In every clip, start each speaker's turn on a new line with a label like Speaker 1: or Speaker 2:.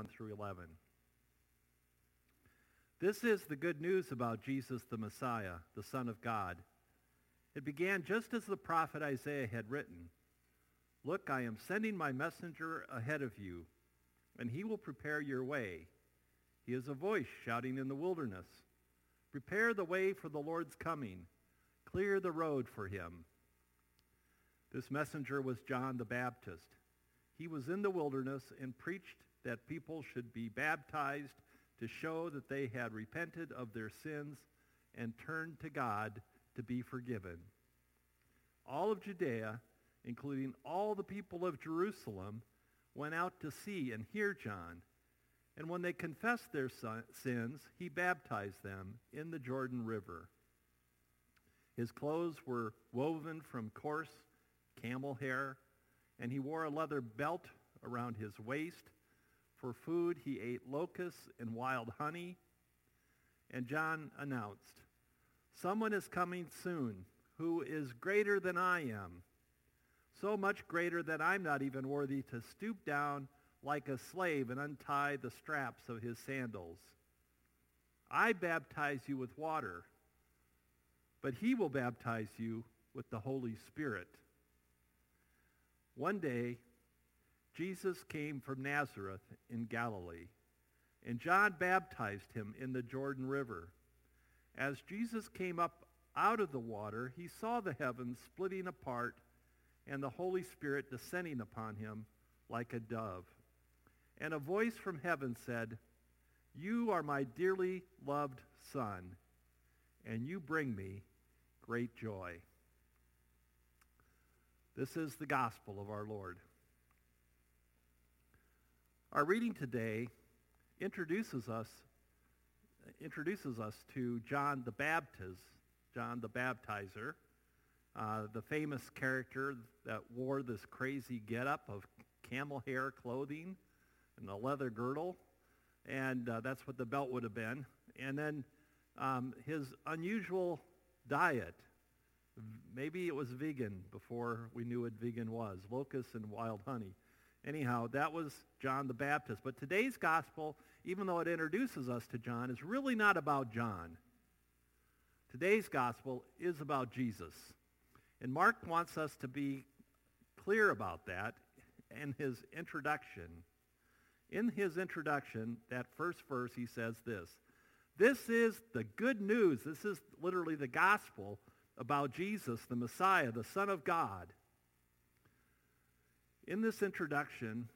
Speaker 1: 1 through 11. This is the good news about Jesus the Messiah, the Son of God. It began just as the prophet Isaiah had written. Look, I am sending my messenger ahead of you, and he will prepare your way. He is a voice shouting in the wilderness. Prepare the way for the Lord's coming. Clear the road for him. This messenger was John the Baptist. He was in the wilderness and preached that people should be baptized to show that they had repented of their sins and turned to God to be forgiven. All of Judea, including all the people of Jerusalem, went out to see and hear John. And when they confessed their sins, he baptized them in the Jordan River. His clothes were woven from coarse camel hair, and he wore a leather belt around his waist. For food, he ate locusts and wild honey. And John announced, Someone is coming soon who is greater than I am, so much greater that I'm not even worthy to stoop down like a slave and untie the straps of his sandals. I baptize you with water, but he will baptize you with the Holy Spirit. One day, Jesus came from Nazareth in Galilee, and John baptized him in the Jordan River. As Jesus came up out of the water, he saw the heavens splitting apart and the Holy Spirit descending upon him like a dove. And a voice from heaven said, You are my dearly loved Son, and you bring me great joy. This is the gospel of our Lord. Our reading today introduces us introduces us to John the Baptist, John the Baptizer, uh, the famous character that wore this crazy getup of camel hair clothing and a leather girdle, and uh, that's what the belt would have been. And then um, his unusual diet. Maybe it was vegan before we knew what vegan was, locusts and wild honey. Anyhow, that was John the Baptist. But today's gospel, even though it introduces us to John, is really not about John. Today's gospel is about Jesus. And Mark wants us to be clear about that in his introduction. In his introduction, that first verse, he says this. This is the good news. This is literally the gospel about Jesus, the Messiah, the Son of God in this introduction,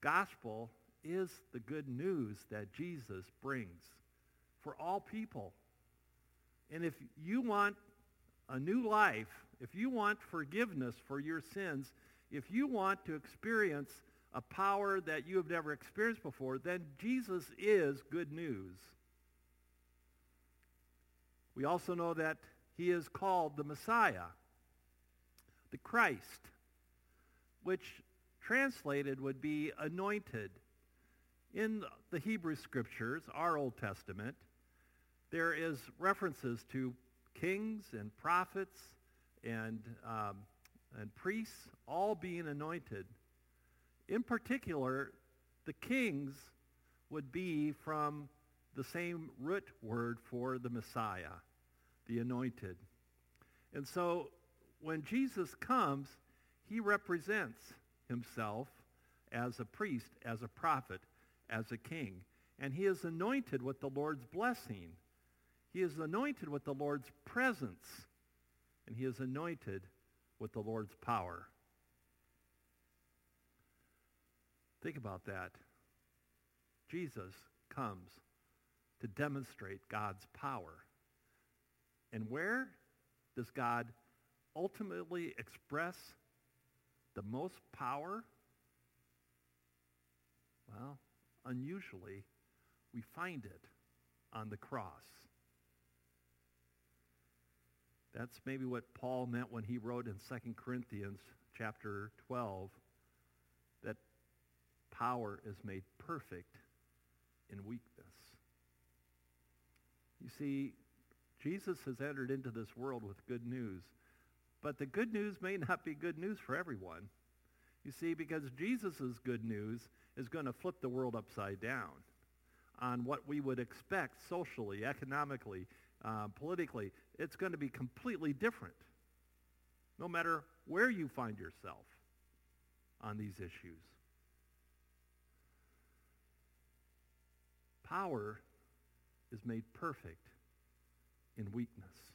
Speaker 1: gospel is the good news that Jesus brings for all people. And if you want a new life, if you want forgiveness for your sins, if you want to experience a power that you have never experienced before, then Jesus is good news. We also know that he is called the Messiah, the Christ, which translated would be anointed. In the Hebrew scriptures, our Old Testament, there is references to kings and prophets and, um, and priests all being anointed. In particular, the kings would be from the same root word for the Messiah, the anointed. And so when Jesus comes, he represents himself as a priest, as a prophet, as a king. And he is anointed with the Lord's blessing. He is anointed with the Lord's presence. And he is anointed with the Lord's power. Think about that. Jesus comes to demonstrate God's power. And where does God ultimately express the most power? Well, unusually, we find it on the cross. That's maybe what Paul meant when he wrote in 2 Corinthians chapter 12 that power is made perfect in weakness. You see, Jesus has entered into this world with good news. But the good news may not be good news for everyone. You see, because Jesus' good news is going to flip the world upside down on what we would expect socially, economically, uh, politically. It's going to be completely different, no matter where you find yourself on these issues. Power is made perfect in weakness.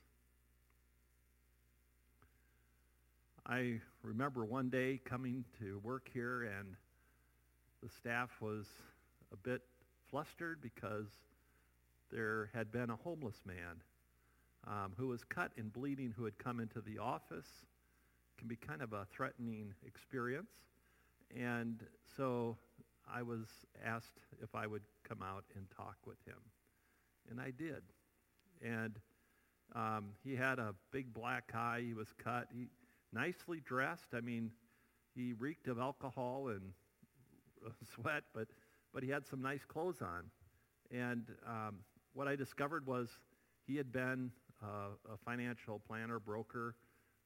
Speaker 1: I remember one day coming to work here and the staff was a bit flustered because there had been a homeless man um, who was cut and bleeding who had come into the office. It can be kind of a threatening experience. And so I was asked if I would come out and talk with him. And I did. And um, he had a big black eye. He was cut. He nicely dressed. I mean, he reeked of alcohol and sweat, but, but he had some nice clothes on. And um, what I discovered was he had been uh, a financial planner, broker,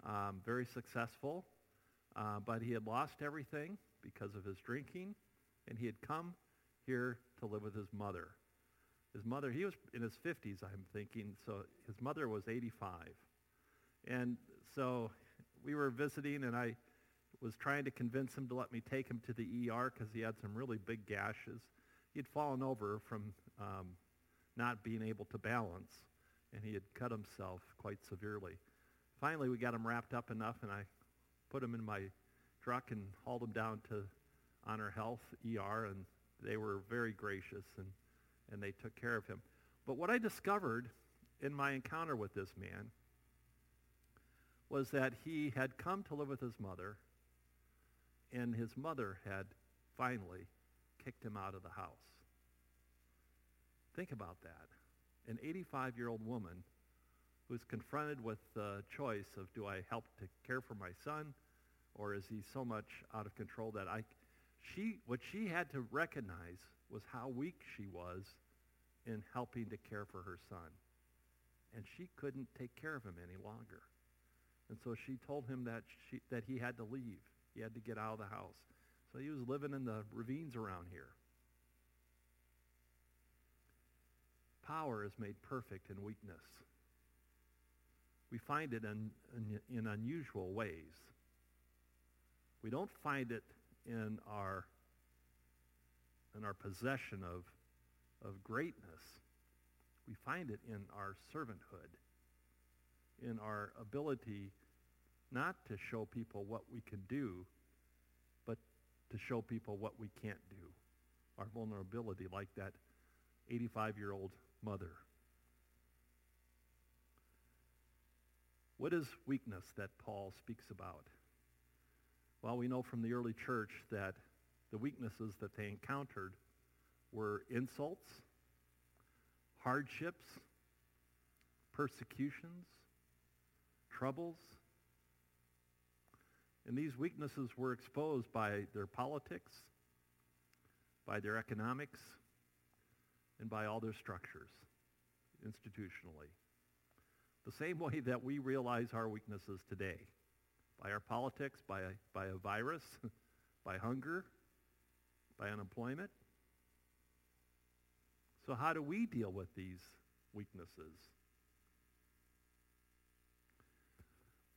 Speaker 1: um, very successful, uh, but he had lost everything because of his drinking, and he had come here to live with his mother. His mother, he was in his 50s, I'm thinking, so his mother was 85. And so we were visiting, and I was trying to convince him to let me take him to the ER because he had some really big gashes. He'd fallen over from um, not being able to balance, and he had cut himself quite severely. Finally, we got him wrapped up enough, and I put him in my truck and hauled him down to Honor Health ER, and they were very gracious, and, and they took care of him. But what I discovered in my encounter with this man was that he had come to live with his mother, and his mother had finally kicked him out of the house. Think about that. An 85-year-old woman who is confronted with the choice of do I help to care for my son or is he so much out of control that I she what she had to recognize was how weak she was in helping to care for her son. And she couldn't take care of him any longer. And so she told him that, she, that he had to leave. He had to get out of the house. So he was living in the ravines around here. Power is made perfect in weakness. We find it in, in, in unusual ways. We don't find it in our, in our possession of, of greatness. We find it in our servanthood, in our ability not to show people what we can do, but to show people what we can't do. Our vulnerability, like that 85-year-old mother. What is weakness that Paul speaks about? Well, we know from the early church that the weaknesses that they encountered were insults, hardships, persecutions, troubles, and these weaknesses were exposed by their politics, by their economics, and by all their structures institutionally. The same way that we realize our weaknesses today, by our politics, by a, by a virus, by hunger, by unemployment. So how do we deal with these weaknesses?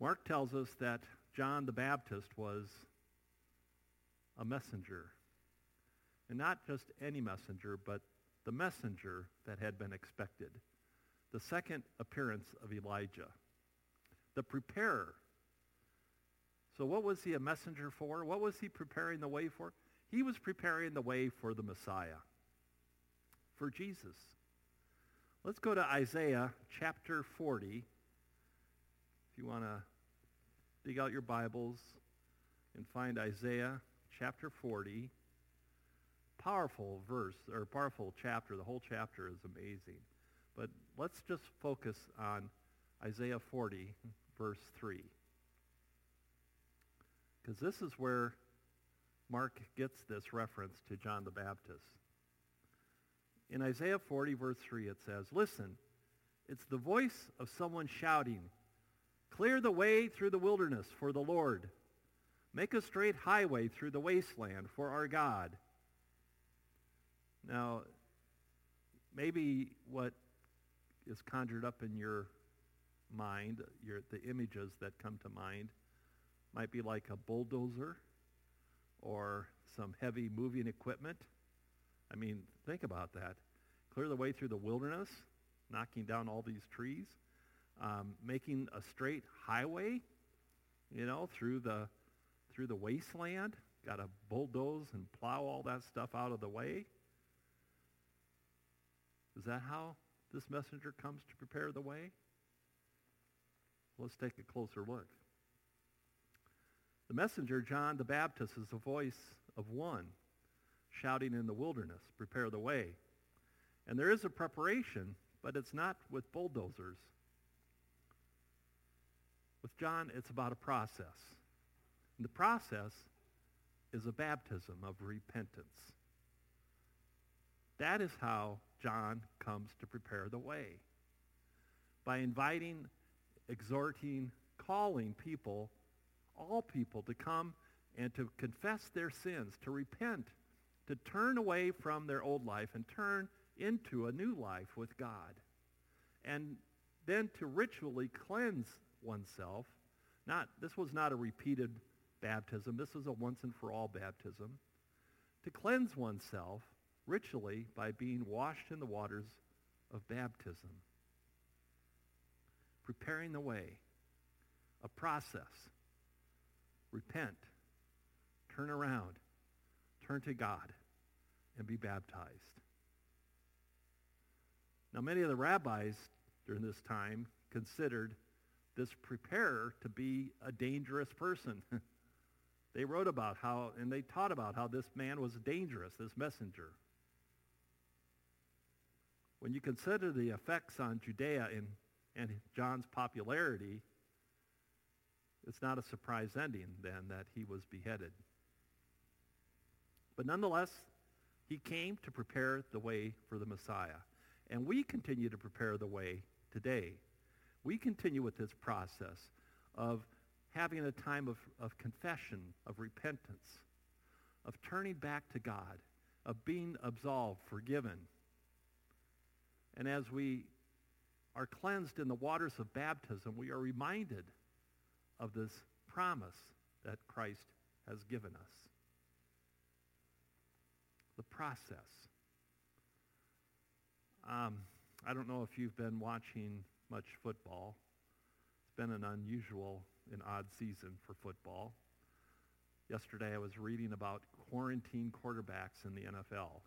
Speaker 1: Mark tells us that John the Baptist was a messenger. And not just any messenger, but the messenger that had been expected. The second appearance of Elijah. The preparer. So what was he a messenger for? What was he preparing the way for? He was preparing the way for the Messiah, for Jesus. Let's go to Isaiah chapter 40. If you want to dig out your Bibles and find Isaiah chapter 40. Powerful verse, or powerful chapter. The whole chapter is amazing. But let's just focus on Isaiah 40, verse 3. Because this is where Mark gets this reference to John the Baptist. In Isaiah 40, verse 3, it says, Listen, it's the voice of someone shouting, Clear the way through the wilderness for the Lord. Make a straight highway through the wasteland for our God. Now, maybe what is conjured up in your mind, your, the images that come to mind, might be like a bulldozer or some heavy moving equipment. I mean, think about that. Clear the way through the wilderness, knocking down all these trees, um, making a straight highway, you know, through the through the wasteland. Got to bulldoze and plow all that stuff out of the way. Is that how this messenger comes to prepare the way? Let's take a closer look. The messenger, John the Baptist, is the voice of one shouting in the wilderness, prepare the way. And there is a preparation, but it's not with bulldozers. With John, it's about a process. And the process is a baptism of repentance. That is how John comes to prepare the way. By inviting, exhorting, calling people, all people, to come and to confess their sins, to repent, to turn away from their old life and turn into a new life with God. And then to ritually cleanse oneself. Not, this was not a repeated baptism. This was a once and for all baptism. To cleanse oneself ritually by being washed in the waters of baptism. Preparing the way. A process. Repent. Turn around. Turn to God and be baptized. Now, many of the rabbis during this time considered this preparer to be a dangerous person. they wrote about how, and they taught about how this man was dangerous, this messenger. When you consider the effects on Judea and, and John's popularity, it's not a surprise ending then that he was beheaded. But nonetheless, he came to prepare the way for the Messiah. And we continue to prepare the way today. We continue with this process of having a time of, of confession, of repentance, of turning back to God, of being absolved, forgiven. And as we are cleansed in the waters of baptism, we are reminded of this promise that Christ has given us. The process. Um, I don't know if you've been watching much football. It's been an unusual and odd season for football. Yesterday I was reading about quarantine quarterbacks in the NFL,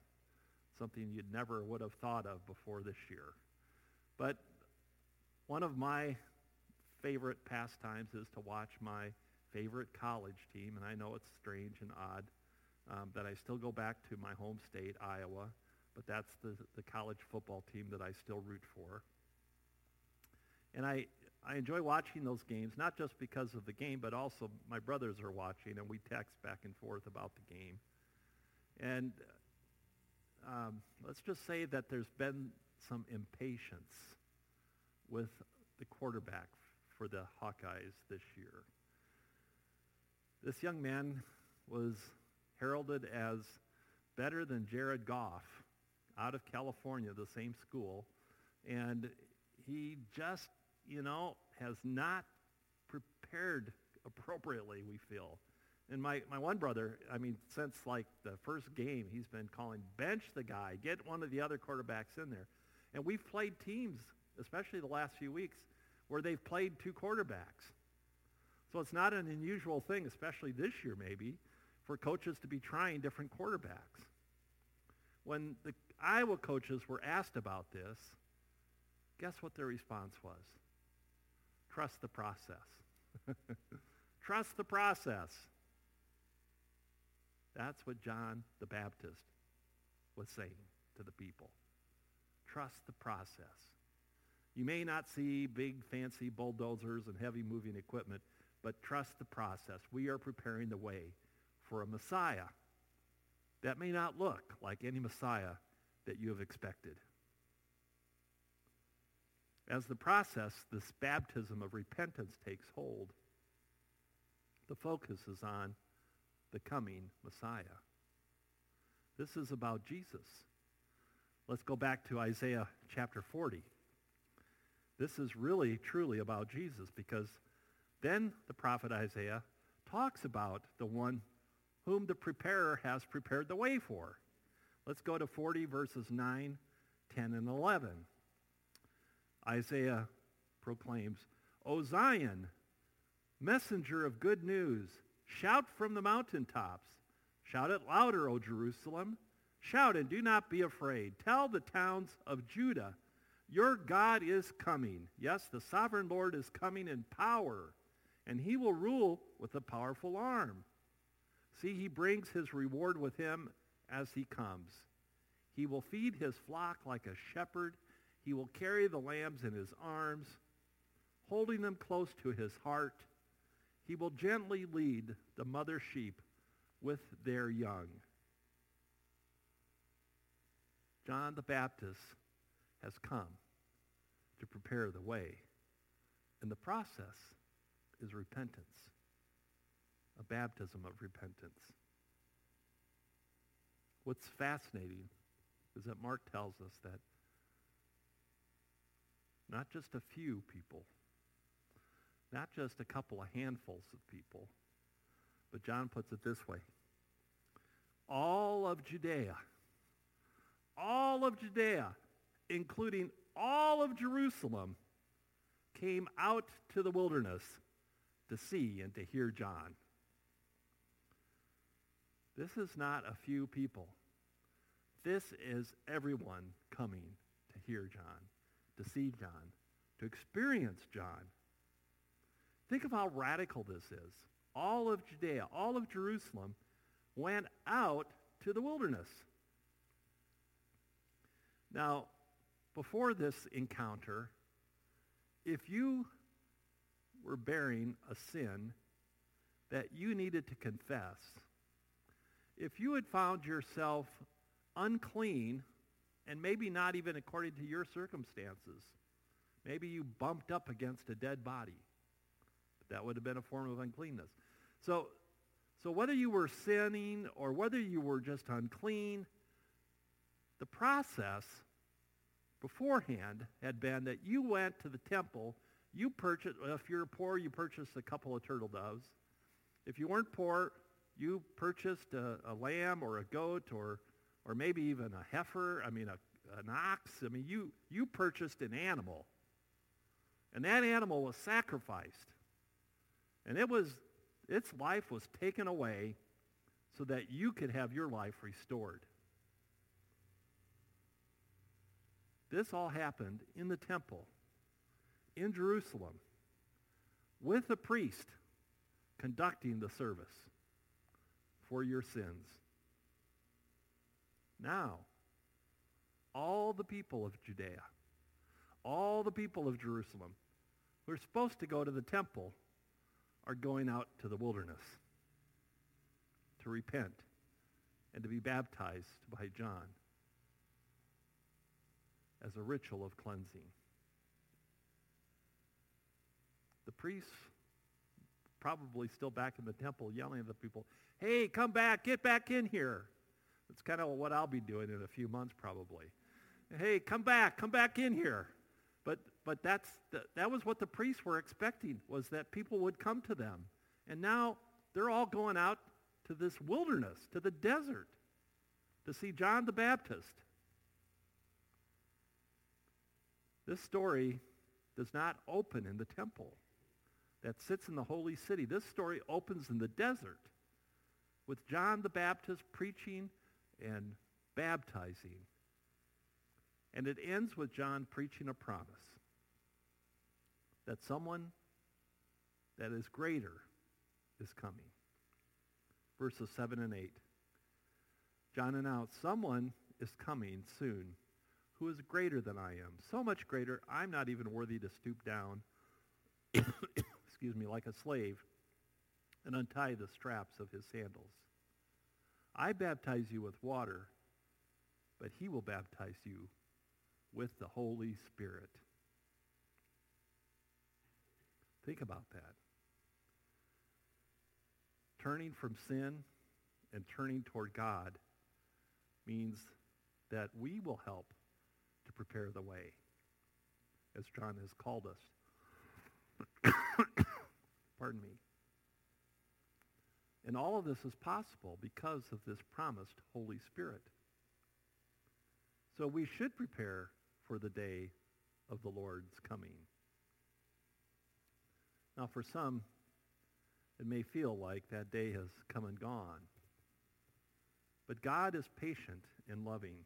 Speaker 1: something you'd never would have thought of before this year. But one of my favorite pastimes is to watch my favorite college team, and I know it's strange and odd um, that I still go back to my home state, Iowa, but that's the, the college football team that I still root for. And I, I enjoy watching those games, not just because of the game, but also my brothers are watching, and we text back and forth about the game. And um, let's just say that there's been some impatience with the quarterback for the Hawkeyes this year. This young man was heralded as better than Jared Goff out of California, the same school, and he just, you know, has not prepared appropriately, we feel. And my, my one brother, I mean, since like the first game, he's been calling, bench the guy, get one of the other quarterbacks in there. And we've played teams, especially the last few weeks, where they've played two quarterbacks. So it's not an unusual thing, especially this year maybe, for coaches to be trying different quarterbacks. When the Iowa coaches were asked about this, guess what their response was? Trust the process. Trust the process. That's what John the Baptist was saying to the people. Trust the process. You may not see big fancy bulldozers and heavy moving equipment, but trust the process. We are preparing the way for a Messiah that may not look like any Messiah that you have expected. As the process, this baptism of repentance takes hold, the focus is on the coming Messiah. This is about Jesus. Let's go back to Isaiah chapter 40. This is really, truly about Jesus because then the prophet Isaiah talks about the one whom the preparer has prepared the way for. Let's go to 40 verses 9, 10, and 11. Isaiah proclaims, O Zion, messenger of good news, shout from the mountaintops. Shout it louder, O Jerusalem. Shout and do not be afraid. Tell the towns of Judah, your God is coming. Yes, the sovereign Lord is coming in power, and he will rule with a powerful arm. See, he brings his reward with him as he comes. He will feed his flock like a shepherd. He will carry the lambs in his arms, holding them close to his heart. He will gently lead the mother sheep with their young. John the Baptist has come to prepare the way. And the process is repentance, a baptism of repentance. What's fascinating is that Mark tells us that not just a few people, not just a couple of handfuls of people, but John puts it this way. All of Judea, all of Judea, including all of Jerusalem, came out to the wilderness to see and to hear John. This is not a few people. This is everyone coming to hear John, to see John, to experience John. Think of how radical this is. All of Judea, all of Jerusalem went out to the wilderness. Now, before this encounter, if you were bearing a sin that you needed to confess, if you had found yourself unclean, and maybe not even according to your circumstances, maybe you bumped up against a dead body, that would have been a form of uncleanness. So, so whether you were sinning or whether you were just unclean, the process beforehand had been that you went to the temple, you purchased, if you're poor, you purchased a couple of turtle doves. If you weren't poor, you purchased a, a lamb or a goat or, or maybe even a heifer, I mean a, an ox. I mean, you, you purchased an animal. And that animal was sacrificed. And it was, its life was taken away so that you could have your life restored. This all happened in the temple in Jerusalem with a priest conducting the service for your sins. Now, all the people of Judea, all the people of Jerusalem who are supposed to go to the temple are going out to the wilderness to repent and to be baptized by John as a ritual of cleansing. The priests probably still back in the temple yelling at the people, hey, come back, get back in here. That's kind of what I'll be doing in a few months probably. Hey, come back, come back in here. But, but that's the, that was what the priests were expecting, was that people would come to them. And now they're all going out to this wilderness, to the desert, to see John the Baptist. This story does not open in the temple that sits in the holy city. This story opens in the desert with John the Baptist preaching and baptizing. And it ends with John preaching a promise that someone that is greater is coming. Verses 7 and 8. John announced, someone is coming soon who is greater than I am. So much greater, I'm not even worthy to stoop down, excuse me, like a slave and untie the straps of his sandals. I baptize you with water, but he will baptize you with the Holy Spirit. Think about that. Turning from sin and turning toward God means that we will help to prepare the way, as John has called us. Pardon me. And all of this is possible because of this promised Holy Spirit. So we should prepare for the day of the Lord's coming. Now, for some, it may feel like that day has come and gone. But God is patient and loving.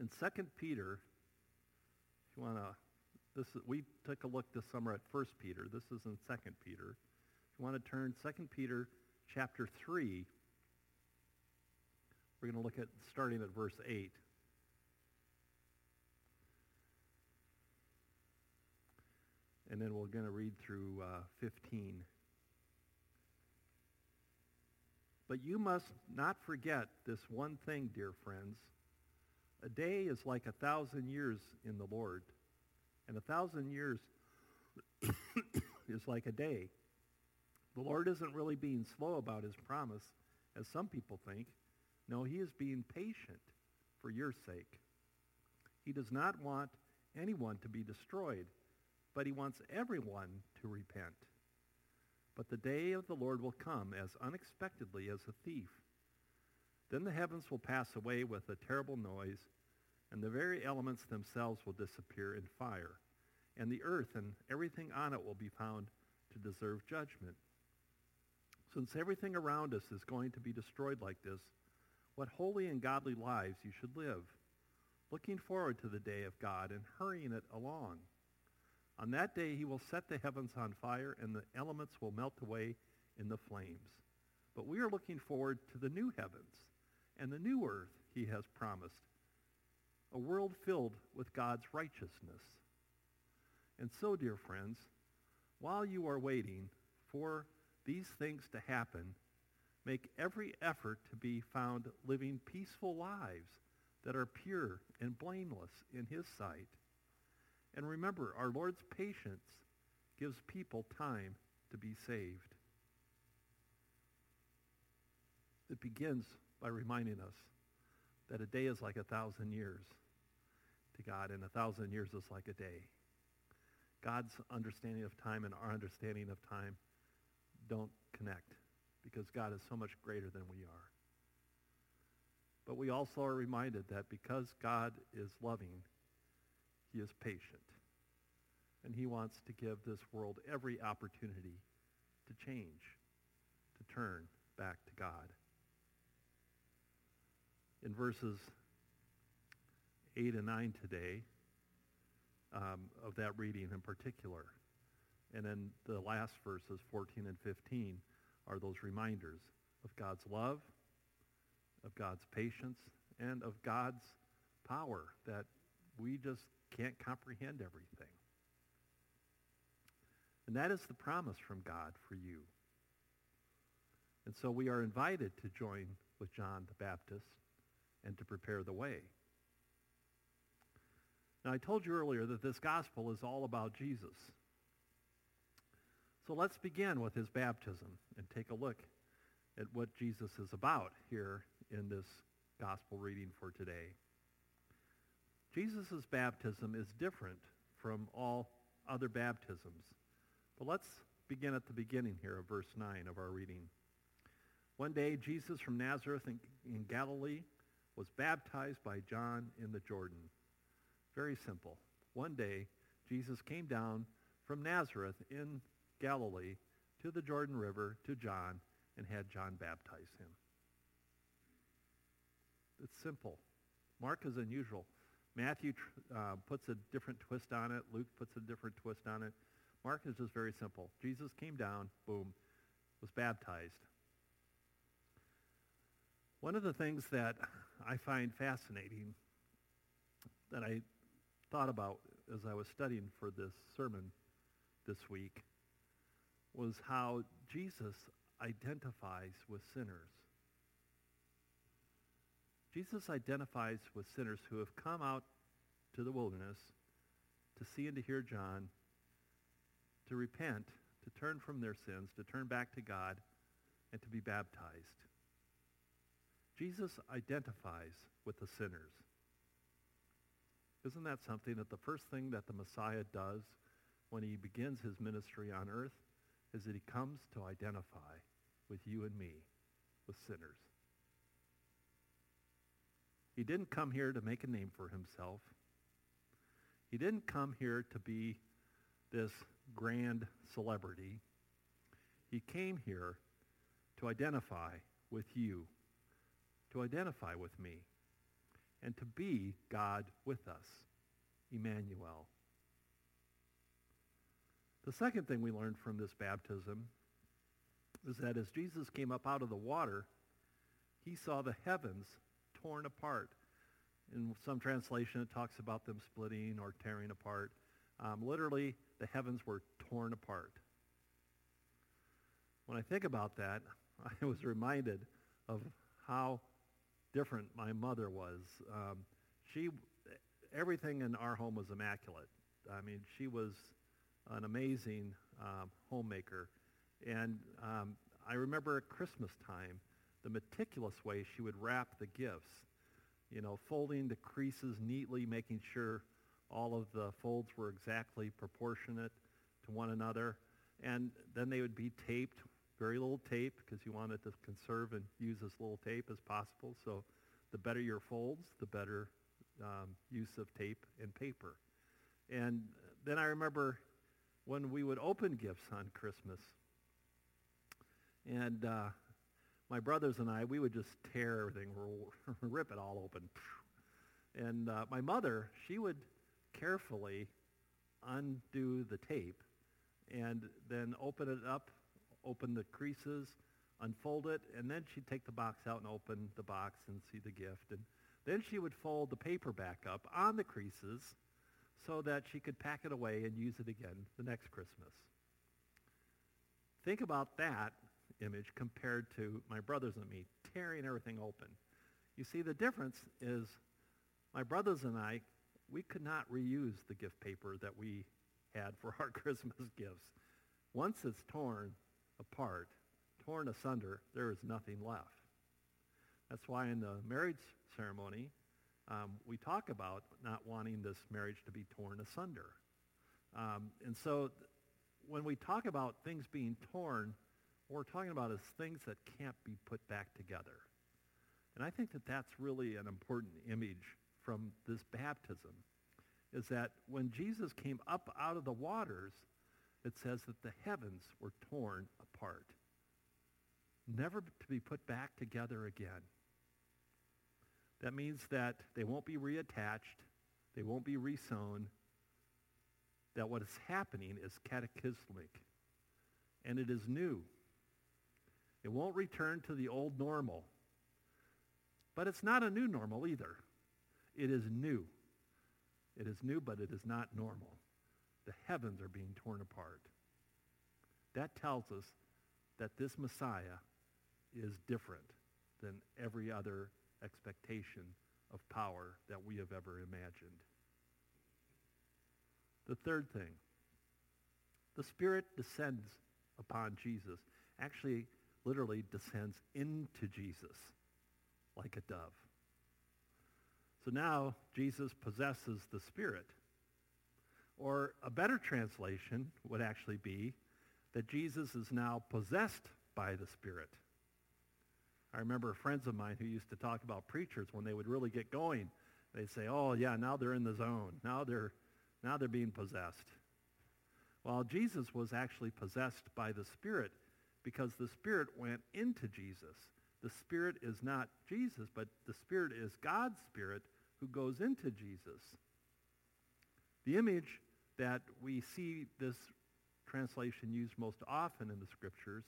Speaker 1: In 2 Peter, if you want to, this is, we took a look this summer at 1 Peter. This is in 2 Peter. You want to turn 2 Peter chapter 3, we're going to look at starting at verse 8. And then we're going to read through uh, 15. But you must not forget this one thing, dear friends. A day is like a thousand years in the Lord, and a thousand years is like a day. The Lord isn't really being slow about his promise, as some people think. No, he is being patient for your sake. He does not want anyone to be destroyed, but he wants everyone to repent. But the day of the Lord will come as unexpectedly as a thief. Then the heavens will pass away with a terrible noise, and the very elements themselves will disappear in fire, and the earth and everything on it will be found to deserve judgment. Since everything around us is going to be destroyed like this, what holy and godly lives you should live, looking forward to the day of God and hurrying it along. On that day he will set the heavens on fire, and the elements will melt away in the flames. But we are looking forward to the new heavens and the new earth he has promised, a world filled with God's righteousness. And so, dear friends, while you are waiting for these things to happen, make every effort to be found living peaceful lives that are pure and blameless in his sight. And remember, our Lord's patience gives people time to be saved. It begins by reminding us that a day is like a thousand years to God, and a thousand years is like a day. God's understanding of time and our understanding of time don't connect because God is so much greater than we are. But we also are reminded that because God is loving, he is patient. And he wants to give this world every opportunity to change, to turn back to God. In verses 8 and 9 today, um, of that reading in particular, and then the last verses, 14 and 15, are those reminders of God's love, of God's patience, and of God's power that we just can't comprehend everything. And that is the promise from God for you. And so we are invited to join with John the Baptist and to prepare the way. Now, I told you earlier that this gospel is all about Jesus. So let's begin with his baptism and take a look at what Jesus is about here in this gospel reading for today. Jesus' baptism is different from all other baptisms. But let's begin at the beginning here of verse 9 of our reading. One day, Jesus from Nazareth in, in Galilee was baptized by John in the Jordan. Very simple. One day, Jesus came down from Nazareth in Galilee to the Jordan River to John and had John baptize him. It's simple. Mark is unusual. Matthew uh, puts a different twist on it. Luke puts a different twist on it. Mark is just very simple. Jesus came down, boom, was baptized. One of the things that I find fascinating that I thought about as I was studying for this sermon this week was how Jesus identifies with sinners. Jesus identifies with sinners who have come out to the wilderness to see and to hear John, to repent, to turn from their sins, to turn back to God, and to be baptized. Jesus identifies with the sinners. Isn't that something that the first thing that the Messiah does when he begins his ministry on earth is that he comes to identify with you and me, with sinners. He didn't come here to make a name for himself. He didn't come here to be this grand celebrity. He came here to identify with you, to identify with me, and to be God with us, Emmanuel. The second thing we learned from this baptism is that as Jesus came up out of the water, he saw the heavens torn apart. In some translation, it talks about them splitting or tearing apart. Um, literally, the heavens were torn apart. When I think about that, I was reminded of how different my mother was. Um, she, everything in our home was immaculate. I mean, she was an amazing um, homemaker. And um, I remember at Christmas time, the meticulous way she would wrap the gifts, you know, folding the creases neatly, making sure all of the folds were exactly proportionate to one another. And then they would be taped, very little tape, because you wanted to conserve and use as little tape as possible. So the better your folds, the better um, use of tape and paper. And then I remember when we would open gifts on Christmas, and uh, my brothers and I, we would just tear everything, rip it all open. And uh, my mother, she would carefully undo the tape and then open it up, open the creases, unfold it, and then she'd take the box out and open the box and see the gift. And then she would fold the paper back up on the creases so that she could pack it away and use it again the next Christmas. Think about that image compared to my brothers and me tearing everything open. You see, the difference is my brothers and I, we could not reuse the gift paper that we had for our Christmas gifts. Once it's torn apart, torn asunder, there is nothing left. That's why in the marriage ceremony, um, we talk about not wanting this marriage to be torn asunder. Um, and so th- when we talk about things being torn, what we're talking about is things that can't be put back together. And I think that that's really an important image from this baptism, is that when Jesus came up out of the waters, it says that the heavens were torn apart, never to be put back together again. That means that they won't be reattached. They won't be resewn. That what is happening is cataclysmic. And it is new. It won't return to the old normal. But it's not a new normal either. It is new. It is new, but it is not normal. The heavens are being torn apart. That tells us that this Messiah is different than every other expectation of power that we have ever imagined. The third thing, the Spirit descends upon Jesus. Actually, literally descends into Jesus like a dove. So now Jesus possesses the Spirit. Or a better translation would actually be that Jesus is now possessed by the Spirit. I remember friends of mine who used to talk about preachers when they would really get going. They'd say, oh, yeah, now they're in the zone. Now they're, now they're being possessed. Well, Jesus was actually possessed by the Spirit because the Spirit went into Jesus. The Spirit is not Jesus, but the Spirit is God's Spirit who goes into Jesus. The image that we see this translation used most often in the scriptures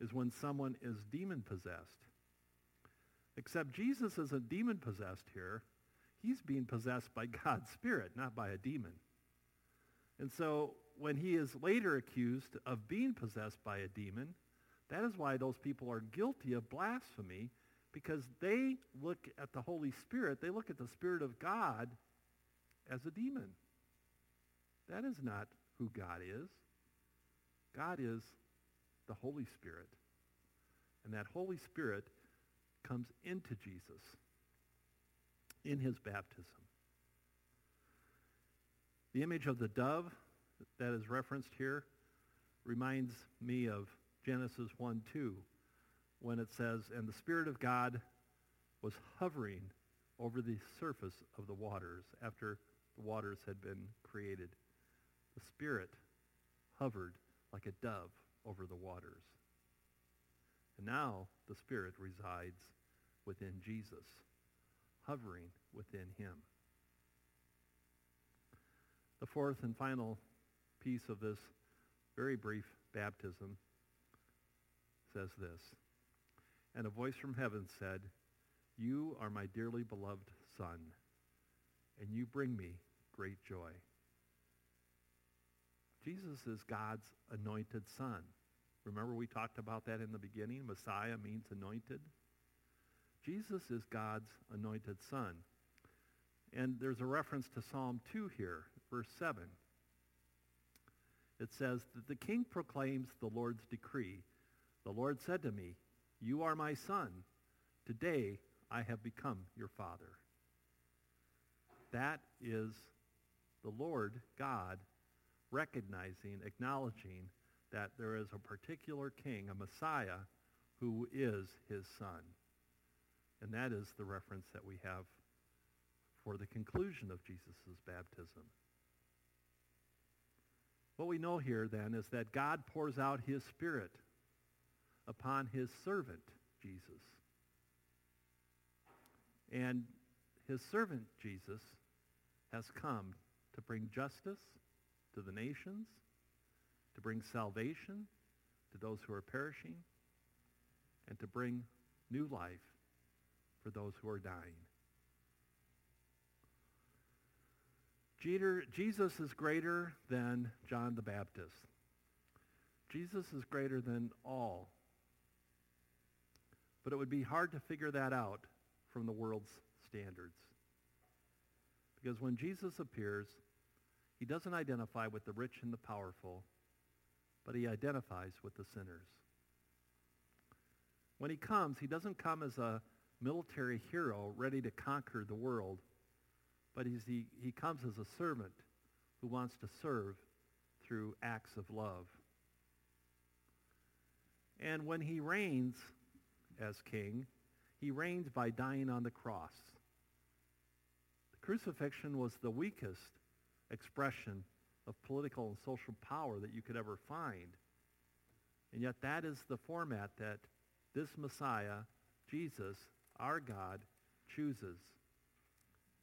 Speaker 1: is when someone is demon possessed. Except Jesus isn't demon possessed here. He's being possessed by God's Spirit, not by a demon. And so when he is later accused of being possessed by a demon, that is why those people are guilty of blasphemy because they look at the Holy Spirit, they look at the Spirit of God as a demon. That is not who God is. God is the Holy Spirit. And that Holy Spirit comes into Jesus in his baptism. The image of the dove that is referenced here reminds me of Genesis 1, 2, when it says, And the Spirit of God was hovering over the surface of the waters after the waters had been created. The Spirit hovered like a dove over the waters. And now the Spirit resides within Jesus, hovering within him. The fourth and final piece of this very brief baptism says this. And a voice from heaven said, You are my dearly beloved Son, and you bring me great joy. Jesus is God's anointed Son. Remember we talked about that in the beginning? Messiah means anointed. Jesus is God's anointed Son. And there's a reference to Psalm 2 here, verse 7. It says that the king proclaims the Lord's decree. The Lord said to me, You are my son. Today I have become your father. That is the Lord God recognizing, acknowledging that there is a particular king, a Messiah, who is his son. And that is the reference that we have for the conclusion of Jesus' baptism. What we know here then is that God pours out his spirit upon his servant, Jesus. And his servant, Jesus, has come to bring justice to the nations, to bring salvation to those who are perishing, and to bring new life for those who are dying. Jesus is greater than John the Baptist. Jesus is greater than all. But it would be hard to figure that out from the world's standards. Because when Jesus appears, he doesn't identify with the rich and the powerful, but he identifies with the sinners. When he comes, he doesn't come as a military hero ready to conquer the world but he, he comes as a servant who wants to serve through acts of love. And when he reigns as king, he reigns by dying on the cross. The crucifixion was the weakest expression of political and social power that you could ever find. And yet that is the format that this Messiah, Jesus, our God, chooses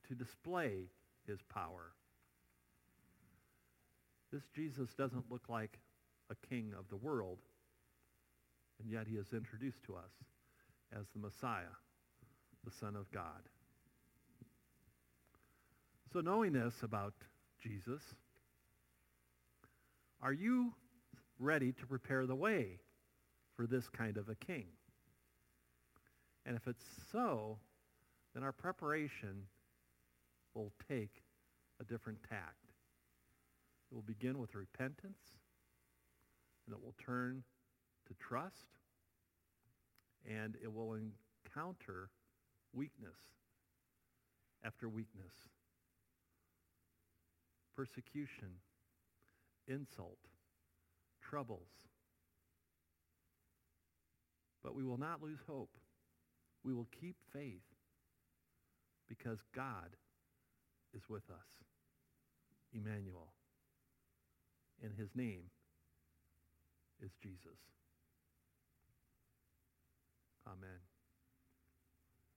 Speaker 1: to display his power. This Jesus doesn't look like a king of the world, and yet he is introduced to us as the Messiah, the Son of God. So knowing this about Jesus, are you ready to prepare the way for this kind of a king? And if it's so, then our preparation will take a different tact. It will begin with repentance, and it will turn to trust, and it will encounter weakness after weakness, persecution, insult, troubles. But we will not lose hope. We will keep faith because God is with us, Emmanuel. And his name is Jesus. Amen.